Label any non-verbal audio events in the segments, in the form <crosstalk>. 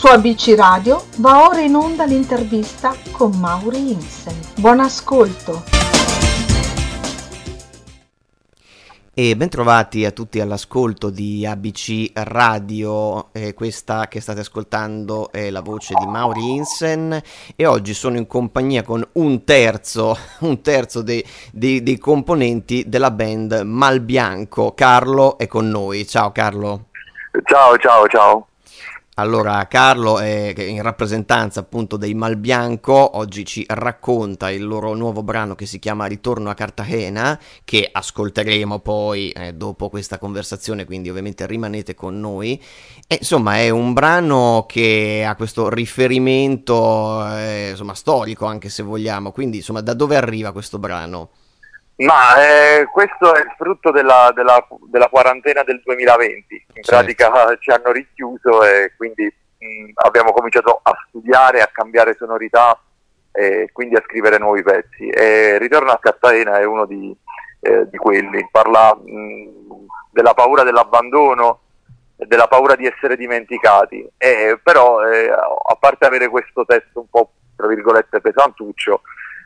Su ABC Radio va ora in onda l'intervista con Mauri Insen. Buon ascolto! E bentrovati a tutti all'ascolto di ABC Radio, eh, questa che state ascoltando è la voce di Mauri Insen e oggi sono in compagnia con un terzo, <laughs> un terzo dei, dei, dei componenti della band Malbianco. Carlo è con noi, ciao Carlo. Ciao, ciao, ciao. Allora, Carlo, eh, in rappresentanza appunto dei Malbianco, oggi ci racconta il loro nuovo brano che si chiama Ritorno a Cartagena, che ascolteremo poi eh, dopo questa conversazione, quindi ovviamente rimanete con noi. E, insomma, è un brano che ha questo riferimento eh, insomma, storico, anche se vogliamo. Quindi, insomma, da dove arriva questo brano? Ma eh, questo è il frutto della, della, della, quarantena del 2020, in certo. pratica ci hanno richiuso e quindi mh, abbiamo cominciato a studiare, a cambiare sonorità e quindi a scrivere nuovi pezzi. E Ritorno a Cartagena è uno di, eh, di quelli, parla mh, della paura dell'abbandono, della paura di essere dimenticati, e, però eh, a parte avere questo testo un po' tra virgolette pesantuccio,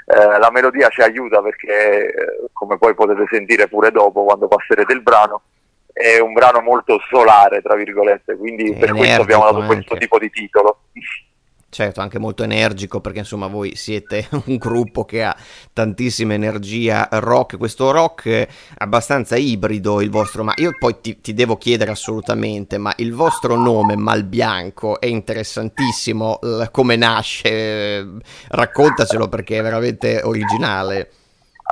eh, la melodia ci aiuta perché, eh, come poi potete sentire pure dopo quando passerete il brano, è un brano molto solare, tra virgolette, quindi è per questo abbiamo dato anche. questo tipo di titolo. Certo, anche molto energico perché insomma voi siete <laughs> un gruppo che ha tantissima energia rock, questo rock è abbastanza ibrido il vostro, ma io poi ti, ti devo chiedere assolutamente, ma il vostro nome Malbianco è interessantissimo, come nasce, raccontacelo perché è veramente originale.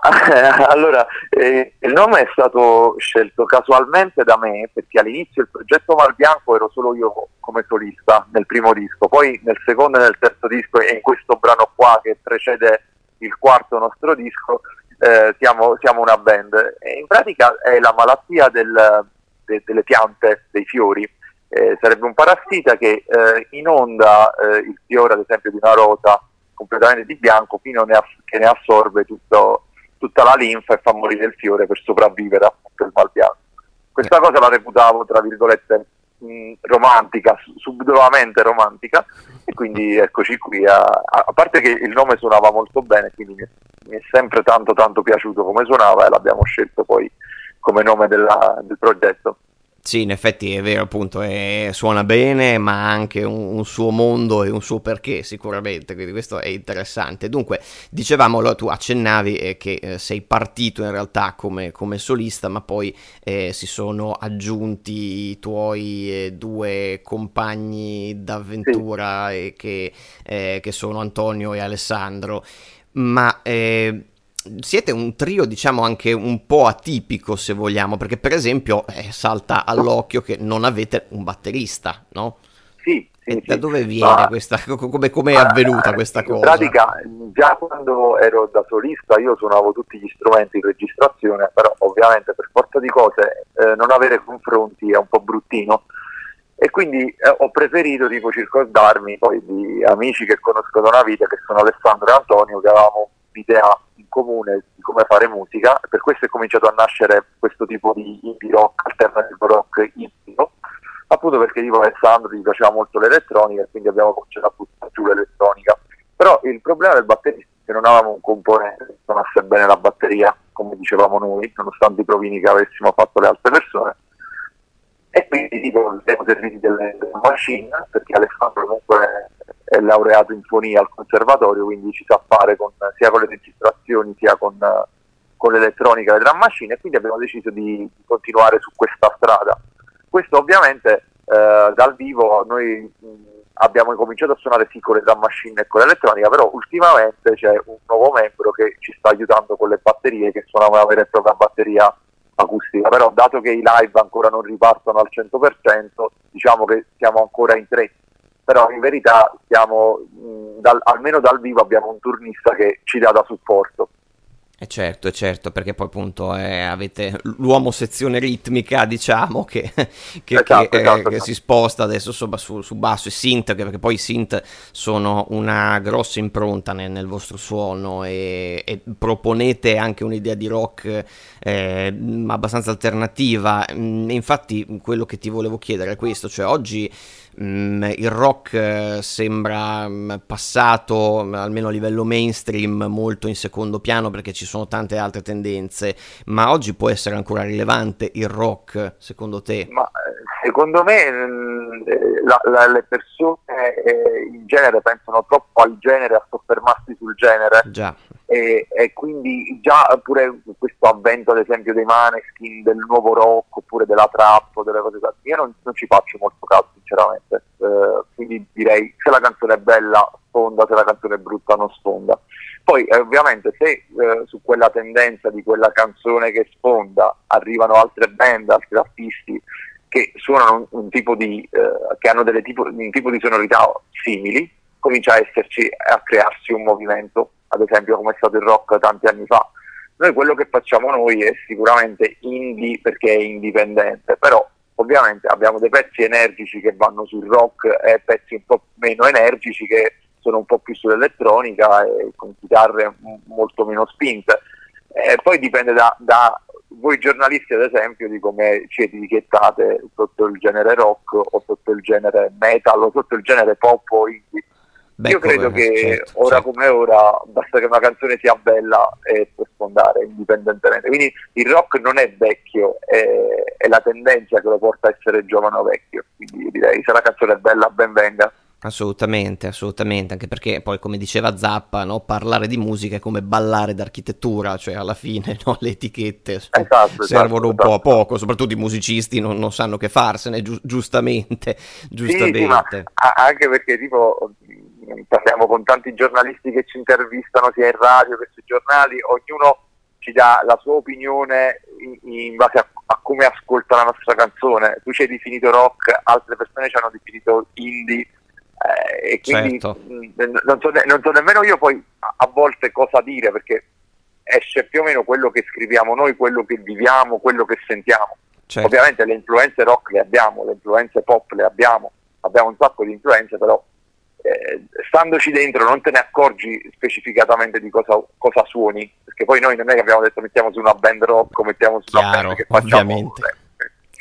<laughs> allora, eh, il nome è stato scelto casualmente da me perché all'inizio il progetto Malbianco ero solo io come solista nel primo disco, poi nel secondo e nel terzo disco e in questo brano qua che precede il quarto nostro disco eh, siamo, siamo, una band. E in pratica è la malattia del, de, delle piante, dei fiori. Eh, sarebbe un parassita che eh, inonda eh, il fiore, ad esempio, di una rota completamente di bianco fino a, che ne assorbe tutto tutta la linfa e fa morire il fiore per sopravvivere appunto il mal bianco. Questa cosa la reputavo, tra virgolette, mh, romantica, subdolamente romantica, e quindi eccoci qui. A, a, parte che il nome suonava molto bene, quindi mi, mi, è sempre tanto tanto piaciuto come suonava e l'abbiamo scelto poi come nome della, del progetto. Sì, in effetti è vero, appunto, è, suona bene, ma ha anche un, un, suo mondo e un suo perché, sicuramente, quindi questo è interessante. Dunque, dicevamo, tu accennavi eh, che eh, sei partito in realtà come, come solista, ma poi eh, si sono aggiunti i tuoi eh, due compagni d'avventura sì. che, eh, che, sono Antonio e Alessandro. Ma eh, siete un trio, diciamo, anche un po' atipico, se vogliamo, perché per esempio eh, salta all'occhio che non avete un batterista, no? Sì. Sì, da dove viene ma, questa, come, come è avvenuta questa cosa? In pratica, già quando ero da solista io suonavo tutti gli strumenti in registrazione, però ovviamente per forza di cose eh, non avere confronti è un po' bruttino e quindi eh, ho preferito tipo circondarmi poi di amici che conosco da una vita che sono Alessandro e Antonio che avevamo l'idea in comune di come fare musica, per questo è cominciato a nascere questo tipo di indie rock, alternative rock indie, appunto perché tipo Alessandro gli piaceva molto l'elettronica e quindi abbiamo cominciato a buttare giù l'elettronica. Però il problema del batterista è che non avevamo un componente che suonasse bene la batteria, come dicevamo noi, nonostante i provini che avessimo fatto le altre persone. E quindi tipo siamo serviti delle, delle machine, perché Alessandro comunque è laureato in fonia al conservatorio, quindi ci sa fare con, sia con le registrazioni sia con, con l'elettronica e le drum machine e quindi abbiamo deciso di, continuare su questa strada. Questo ovviamente eh, dal vivo noi mh, abbiamo cominciato a suonare sì con le drum machine e con l'elettronica, però ultimamente c'è un nuovo membro che ci sta aiutando con le batterie, che suona una vera e propria batteria acustica, però dato che i live ancora non ripartono al 100%, diciamo che siamo ancora in tre però in verità siamo, mh, dal, almeno dal vivo abbiamo un turnista che ci dà da supporto. Eh certo, certo, perché poi appunto eh, avete l'uomo sezione ritmica, diciamo, che, <laughs> che, esatto, che, esatto, eh, che esatto. si sposta adesso su, su, su, basso e synth, perché poi i synth sono una grossa impronta nel, nel vostro suono e, e, proponete anche un'idea di rock eh, abbastanza alternativa. Mm, infatti quello che ti volevo chiedere è questo, cioè oggi Mm, il rock eh, sembra mm, passato, almeno a livello mainstream, molto in secondo piano perché ci sono tante altre tendenze, ma oggi può essere ancora rilevante il rock, secondo te? Ma eh, secondo me mm, eh, la, la, le persone in genere pensano troppo al genere, a soffermarsi sul genere. Già. E, e, quindi già pure questo avvento ad esempio dei maneskin, del nuovo rock oppure della trap, delle cose così, io non, non ci faccio molto caso sinceramente, eh, quindi direi se la canzone è bella sfonda, se la canzone è brutta non sfonda. Poi eh, ovviamente se eh, su quella tendenza di quella canzone che sfonda arrivano altre band, altri artisti che suonano un, un tipo di, eh, che hanno tipo, un tipo di sonorità simili, comincia a esserci, a crearsi un movimento ad esempio come è stato il rock tanti anni fa. Noi quello che facciamo noi è sicuramente indie perché è indipendente, però ovviamente abbiamo dei pezzi energici che vanno sul rock e pezzi un po' meno energici che sono un po' più sull'elettronica e con chitarre molto meno spinte. E poi dipende da, da voi giornalisti ad esempio di come ci etichettate sotto il genere rock o sotto il genere metal o sotto il genere pop o indie Io credo come, che certo, ora certo. come ora basta che una canzone sia bella e può sfondare indipendentemente. Quindi il rock non è vecchio, è, è, la tendenza che lo porta a essere giovane o vecchio. Quindi direi se la canzone è bella ben venga. Assolutamente, assolutamente, anche perché poi come diceva Zappa, no, parlare di musica è come ballare d'architettura, cioè alla fine <laughs> no, le etichette esatto, servono esatto, un po' a esatto. poco, soprattutto i musicisti non, non sanno che farsene, gi- giustamente, giustamente. Sì, sì, anche perché tipo parliamo con tanti giornalisti che ci intervistano sia in radio che sui giornali, ognuno ci dà la sua opinione in, in base a, a, come ascolta la nostra canzone. Tu ci hai definito rock, altre persone ci hanno definito indie. Eh, e quindi certo. mh, non, so, non, so, nemmeno io poi a, a volte cosa dire perché esce più o meno quello che scriviamo noi, quello che viviamo, quello che sentiamo. Certo. Ovviamente le influenze rock le abbiamo, le influenze pop le abbiamo, abbiamo un sacco di influenze, però eh, standoci dentro non te ne accorgi specificatamente di cosa, cosa, suoni, perché poi noi non è che abbiamo detto mettiamo su una band rock o mettiamo su Chiaro, una band che facciamo... Ovviamente.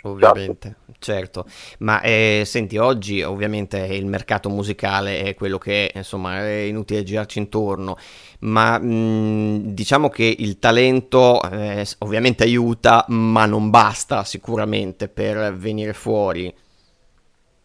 Ovviamente, certo. Ma eh, senti, oggi ovviamente il mercato musicale è quello che è, insomma, è inutile girarci intorno, ma mh, diciamo che il talento eh, ovviamente aiuta, ma non basta sicuramente per venire fuori.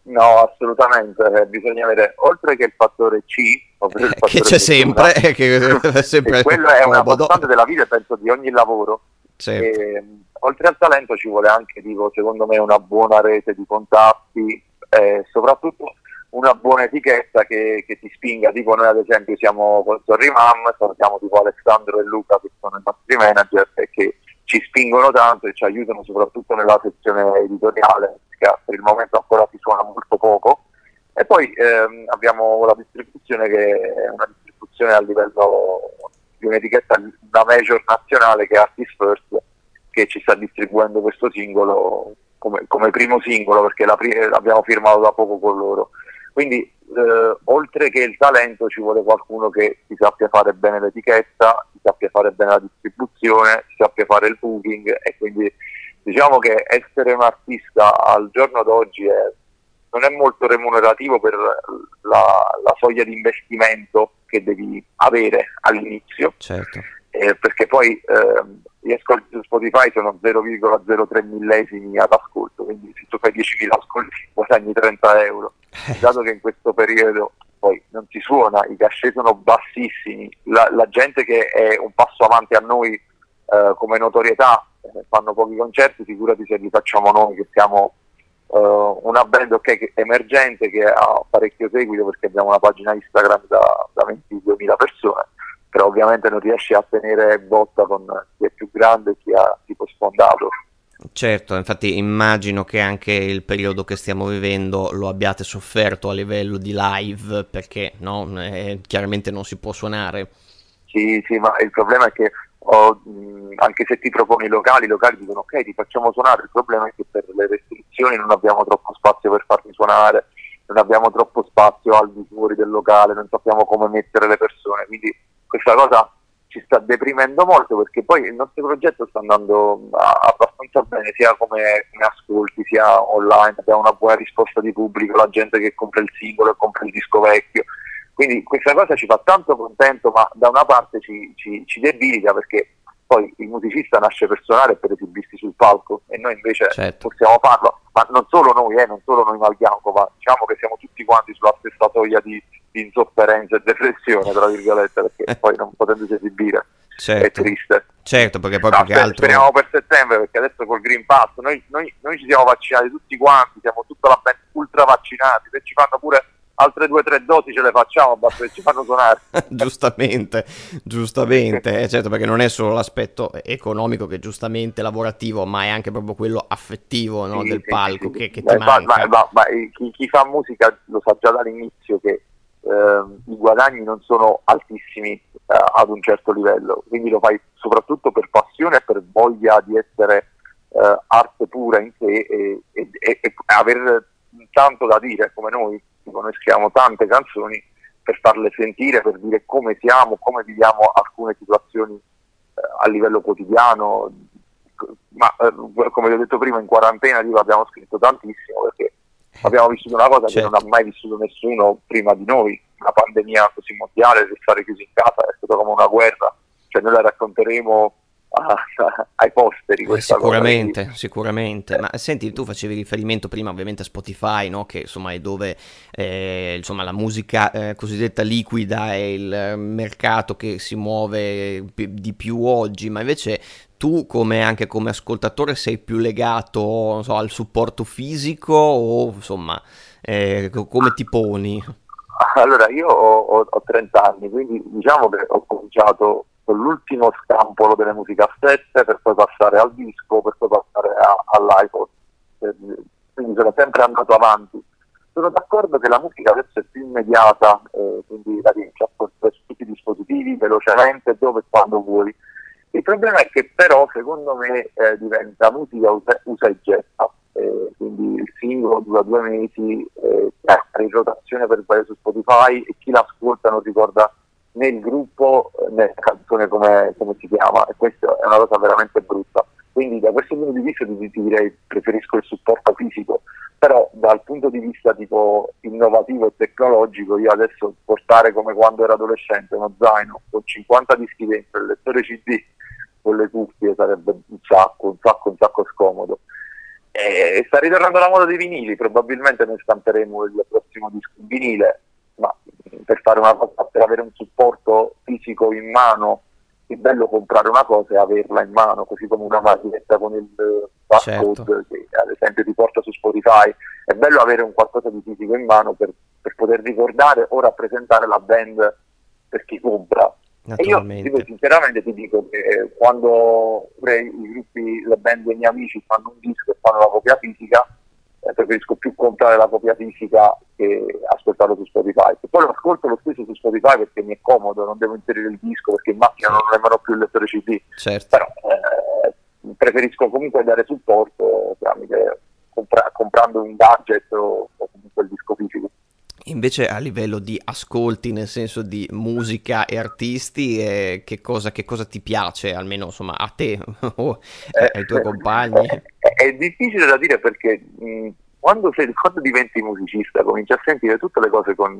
No, assolutamente, eh, bisogna avere, oltre che il fattore C, ovvero il fattore che c'è sempre, che è sempre quello è una costante della vita e penso di ogni lavoro. E, ehm, oltre al talento ci vuole anche, dico, secondo me, una buona rete di contatti e soprattutto una buona etichetta che, che, ti spinga, tipo noi ad esempio siamo con Sorry Mam, siamo tipo Alessandro e Luca che sono i nostri manager e che ci spingono tanto e ci aiutano soprattutto nella sezione editoriale che per il momento ancora si suona molto poco. E poi ehm, abbiamo la distribuzione che è una distribuzione a livello di un'etichetta, una major nazionale che è Artist First, che ci sta distribuendo questo singolo come, come primo singolo perché l'abbiamo firmato da poco con loro. Quindi eh, oltre che il talento ci vuole qualcuno che si sappia fare bene l'etichetta, sappia fare bene la distribuzione, sappia fare il booking e quindi diciamo che essere un artista al giorno d'oggi è, non è molto remunerativo per la, la, soglia di investimento che devi avere all'inizio. Certo. Eh, perché poi eh, gli ascolti su Spotify sono 0,03 millesimi ad ascolto, quindi se tu fai 10.000 ascolti guadagni 30 euro. Eh. Dato che in questo periodo poi non si suona, i cachet sono bassissimi, la, la gente che è un passo avanti a noi eh, come notorietà eh, fanno pochi concerti, figurati se li facciamo noi che siamo uh, una band okay, emergente che ha parecchio seguito perché abbiamo una pagina Instagram da, da 22.000 persone, però ovviamente non riesce a tenere botta con chi è più grande e chi ha tipo sfondato. Certo, infatti immagino che anche il periodo che stiamo vivendo lo abbiate sofferto a livello di live perché no, eh, chiaramente non si può suonare. Sì, sì, ma il problema è che o, mh, anche se ti proponi i locali, i locali dicono ok ti facciamo suonare, il problema è che per le restrizioni non abbiamo troppo spazio per farti suonare, non abbiamo troppo spazio al di fuori del locale, non sappiamo come mettere le persone, quindi questa cosa ci sta deprimendo molto perché poi il nostro progetto sta andando abbastanza bene sia come, come, ascolti sia online, abbiamo una buona risposta di pubblico, la gente che compra il singolo e compra il disco vecchio, quindi questa cosa ci fa tanto contento ma da una parte ci, ci, ci debilita perché poi il musicista nasce per suonare e per esibirsi sul palco e noi invece certo. possiamo farlo, ma non solo noi, eh, non solo noi Malbianco, ma diciamo che siamo tutti quanti sulla stessa soglia di, di insofferenza e depressione, tra virgolette, perché <laughs> poi non potendosi esibire certo. è triste. Certo, perché poi no, più che altro... Speriamo per settembre, perché adesso col Green Pass, noi, noi, noi ci siamo vaccinati tutti quanti, siamo tutta la band ultra vaccinati, se ci fanno pure altre due o tre doti ce le facciamo, basta che ci fanno suonare. <laughs> giustamente, giustamente, eh, certo perché non è solo l'aspetto economico che giustamente lavorativo, ma è anche proprio quello affettivo no, sì, del sì, palco sì, che, che ti ma, manca. Ma, ma, chi, chi, fa musica lo sa già dall'inizio che eh, i guadagni non sono altissimi eh, ad un certo livello, quindi lo fai soprattutto per passione e per voglia di essere eh, arte pura in sé e, e, e, e aver tanto da dire come noi noi scriviamo tante canzoni per farle sentire, per dire come siamo, come viviamo alcune situazioni eh, a livello quotidiano, ma eh, come vi ho detto prima in quarantena dico, abbiamo scritto tantissimo perché abbiamo vissuto una cosa certo. che non ha mai vissuto nessuno prima di noi, una pandemia così mondiale, restare chiusi in casa è stato come una guerra, cioè noi la racconteremo <laughs> ai posteri. Eh, sicuramente, cosa, sicuramente. Ma senti, tu facevi riferimento prima ovviamente a Spotify, no? che insomma è dove eh, insomma, la musica eh, cosiddetta liquida è il mercato che si muove di più oggi, ma invece tu come anche come ascoltatore sei più legato so, al supporto fisico o insomma eh, come ti poni? Allora io ho, ho, ho 30 anni, quindi diciamo che ho cominciato con l'ultimo scampolo delle musicassette per poi passare al disco, per poi passare all'iPod. Eh, quindi sono sempre andato avanti. Sono d'accordo che la musica adesso è più immediata, eh, quindi la riesci a portare su tutti i dispositivi velocemente, dove e quando vuoi. Il problema è che però secondo me eh, diventa musica usa, usa e getta, eh, quindi il singolo dura due mesi, eh, in rotazione per sbagliare su Spotify e chi l'ascolta non ricorda né il gruppo né la canzone come, come, si chiama e questa è una cosa veramente brutta. Quindi da questo punto di vista ti, ti direi preferisco il supporto fisico, però dal punto di vista tipo innovativo e tecnologico io adesso portare come quando ero adolescente uno zaino con 50 dischi dentro, il lettore CD con le cuffie sarebbe un sacco, un sacco, un sacco scomodo. E sta ritornando la moda dei vinili, probabilmente noi stamperemo il prossimo disco in vinile, ma per fare una cosa, per avere un supporto fisico in mano, è bello comprare una cosa e averla in mano, così come una maglietta con il barcode certo. che ad esempio ti porta su Spotify, è bello avere un qualcosa di fisico in mano per, per poter ricordare o rappresentare la band per chi compra. E io sinceramente ti dico che quando i gruppi, le band dei miei amici fanno un disco e fanno la copia fisica, eh, preferisco più comprare la copia fisica che ascoltarlo su Spotify. E poi lo ascolto lo stesso su Spotify perché mi è comodo, non devo inserire il disco perché in macchina non ho nemmeno più il lettore CD. Certo. Però eh, preferisco comunque dare supporto tramite compra- comprando un gadget o, o comunque il disco fisico. Invece a livello di ascolti, nel senso di musica e artisti, eh, che, cosa, che, cosa, ti piace, almeno insomma a te <laughs> o eh, ai tuoi compagni? È, è, difficile da dire perché mh, quando, sei, quando, diventi musicista cominci a sentire tutte le cose con,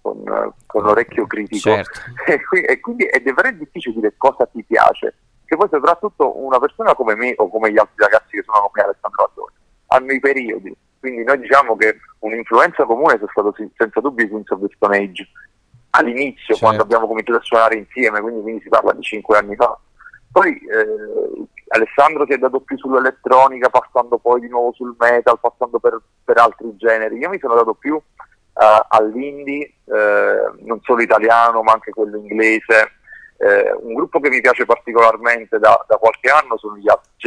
con, con orecchio critico certo. <laughs> e, quindi, è davvero difficile dire cosa ti piace, che poi soprattutto una persona come me o come gli altri ragazzi che sono come Alessandro Addoni hanno i periodi quindi noi diciamo che un'influenza comune è stato senza dubbio i Queens of the Stone Age all'inizio, certo. quando abbiamo cominciato a suonare insieme, quindi, quindi si parla di cinque anni fa. Poi eh, Alessandro si è dato più sull'elettronica, passando poi di nuovo sul metal, passando per, per altri generi. Io mi sono dato più uh, all'indie, eh, non solo italiano ma anche quello inglese. Eh, un gruppo che mi piace particolarmente da, da qualche anno sono gli Up J,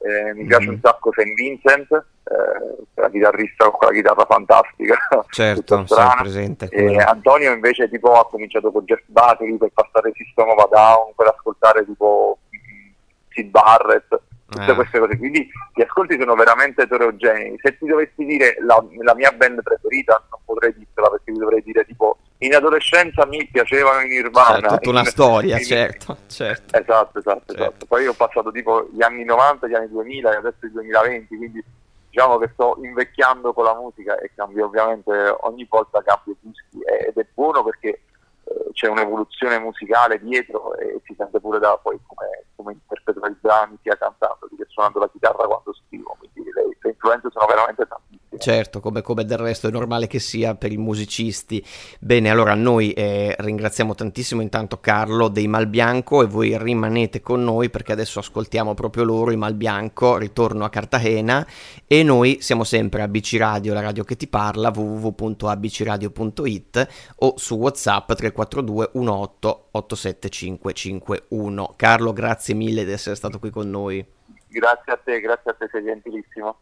eh, mi piace mm. un sacco St. Vincent, eh, la chitarrista con quella chitarra fantastica. <laughs> Certo, presente. E Antonio invece tipo, ha cominciato con Jeff Battery per passare System of a Down, per ascoltare tipo Sid Barrett, tutte eh. queste cose. Quindi gli ascolti sono veramente eterogenei. Se ti dovessi dire la, la mia band preferita, non potrei dirtela perché ti dovrei dire tipo in adolescenza mi piacevano i Nirvana. C'è tutta una in, storia, <laughs> in, certo, certo. Esatto, esatto, certo. esatto. Poi io ho passato tipo gli anni 90, gli anni 2000 e adesso il 2020, quindi diciamo che sto invecchiando con la musica e cambio ovviamente ogni volta cambio dischi ed è buono perché c'è un'evoluzione musicale dietro e si sente pure da poi come, come interpreto i brani sia cantando che suonando la chitarra quando scrivo, quindi le, le influenze sono veramente tante. Certo, come, come, del resto è normale che sia per i musicisti. Bene, allora noi eh, ringraziamo tantissimo intanto Carlo dei Malbianco e voi rimanete con noi perché adesso ascoltiamo proprio loro, i Malbianco, ritorno a Cartagena e noi siamo sempre a BC Radio, la radio che ti parla, www.abcradio.it o su WhatsApp 342 18 87551. Carlo, grazie mille di essere stato qui con noi. Grazie a te, grazie a te, sei gentilissimo.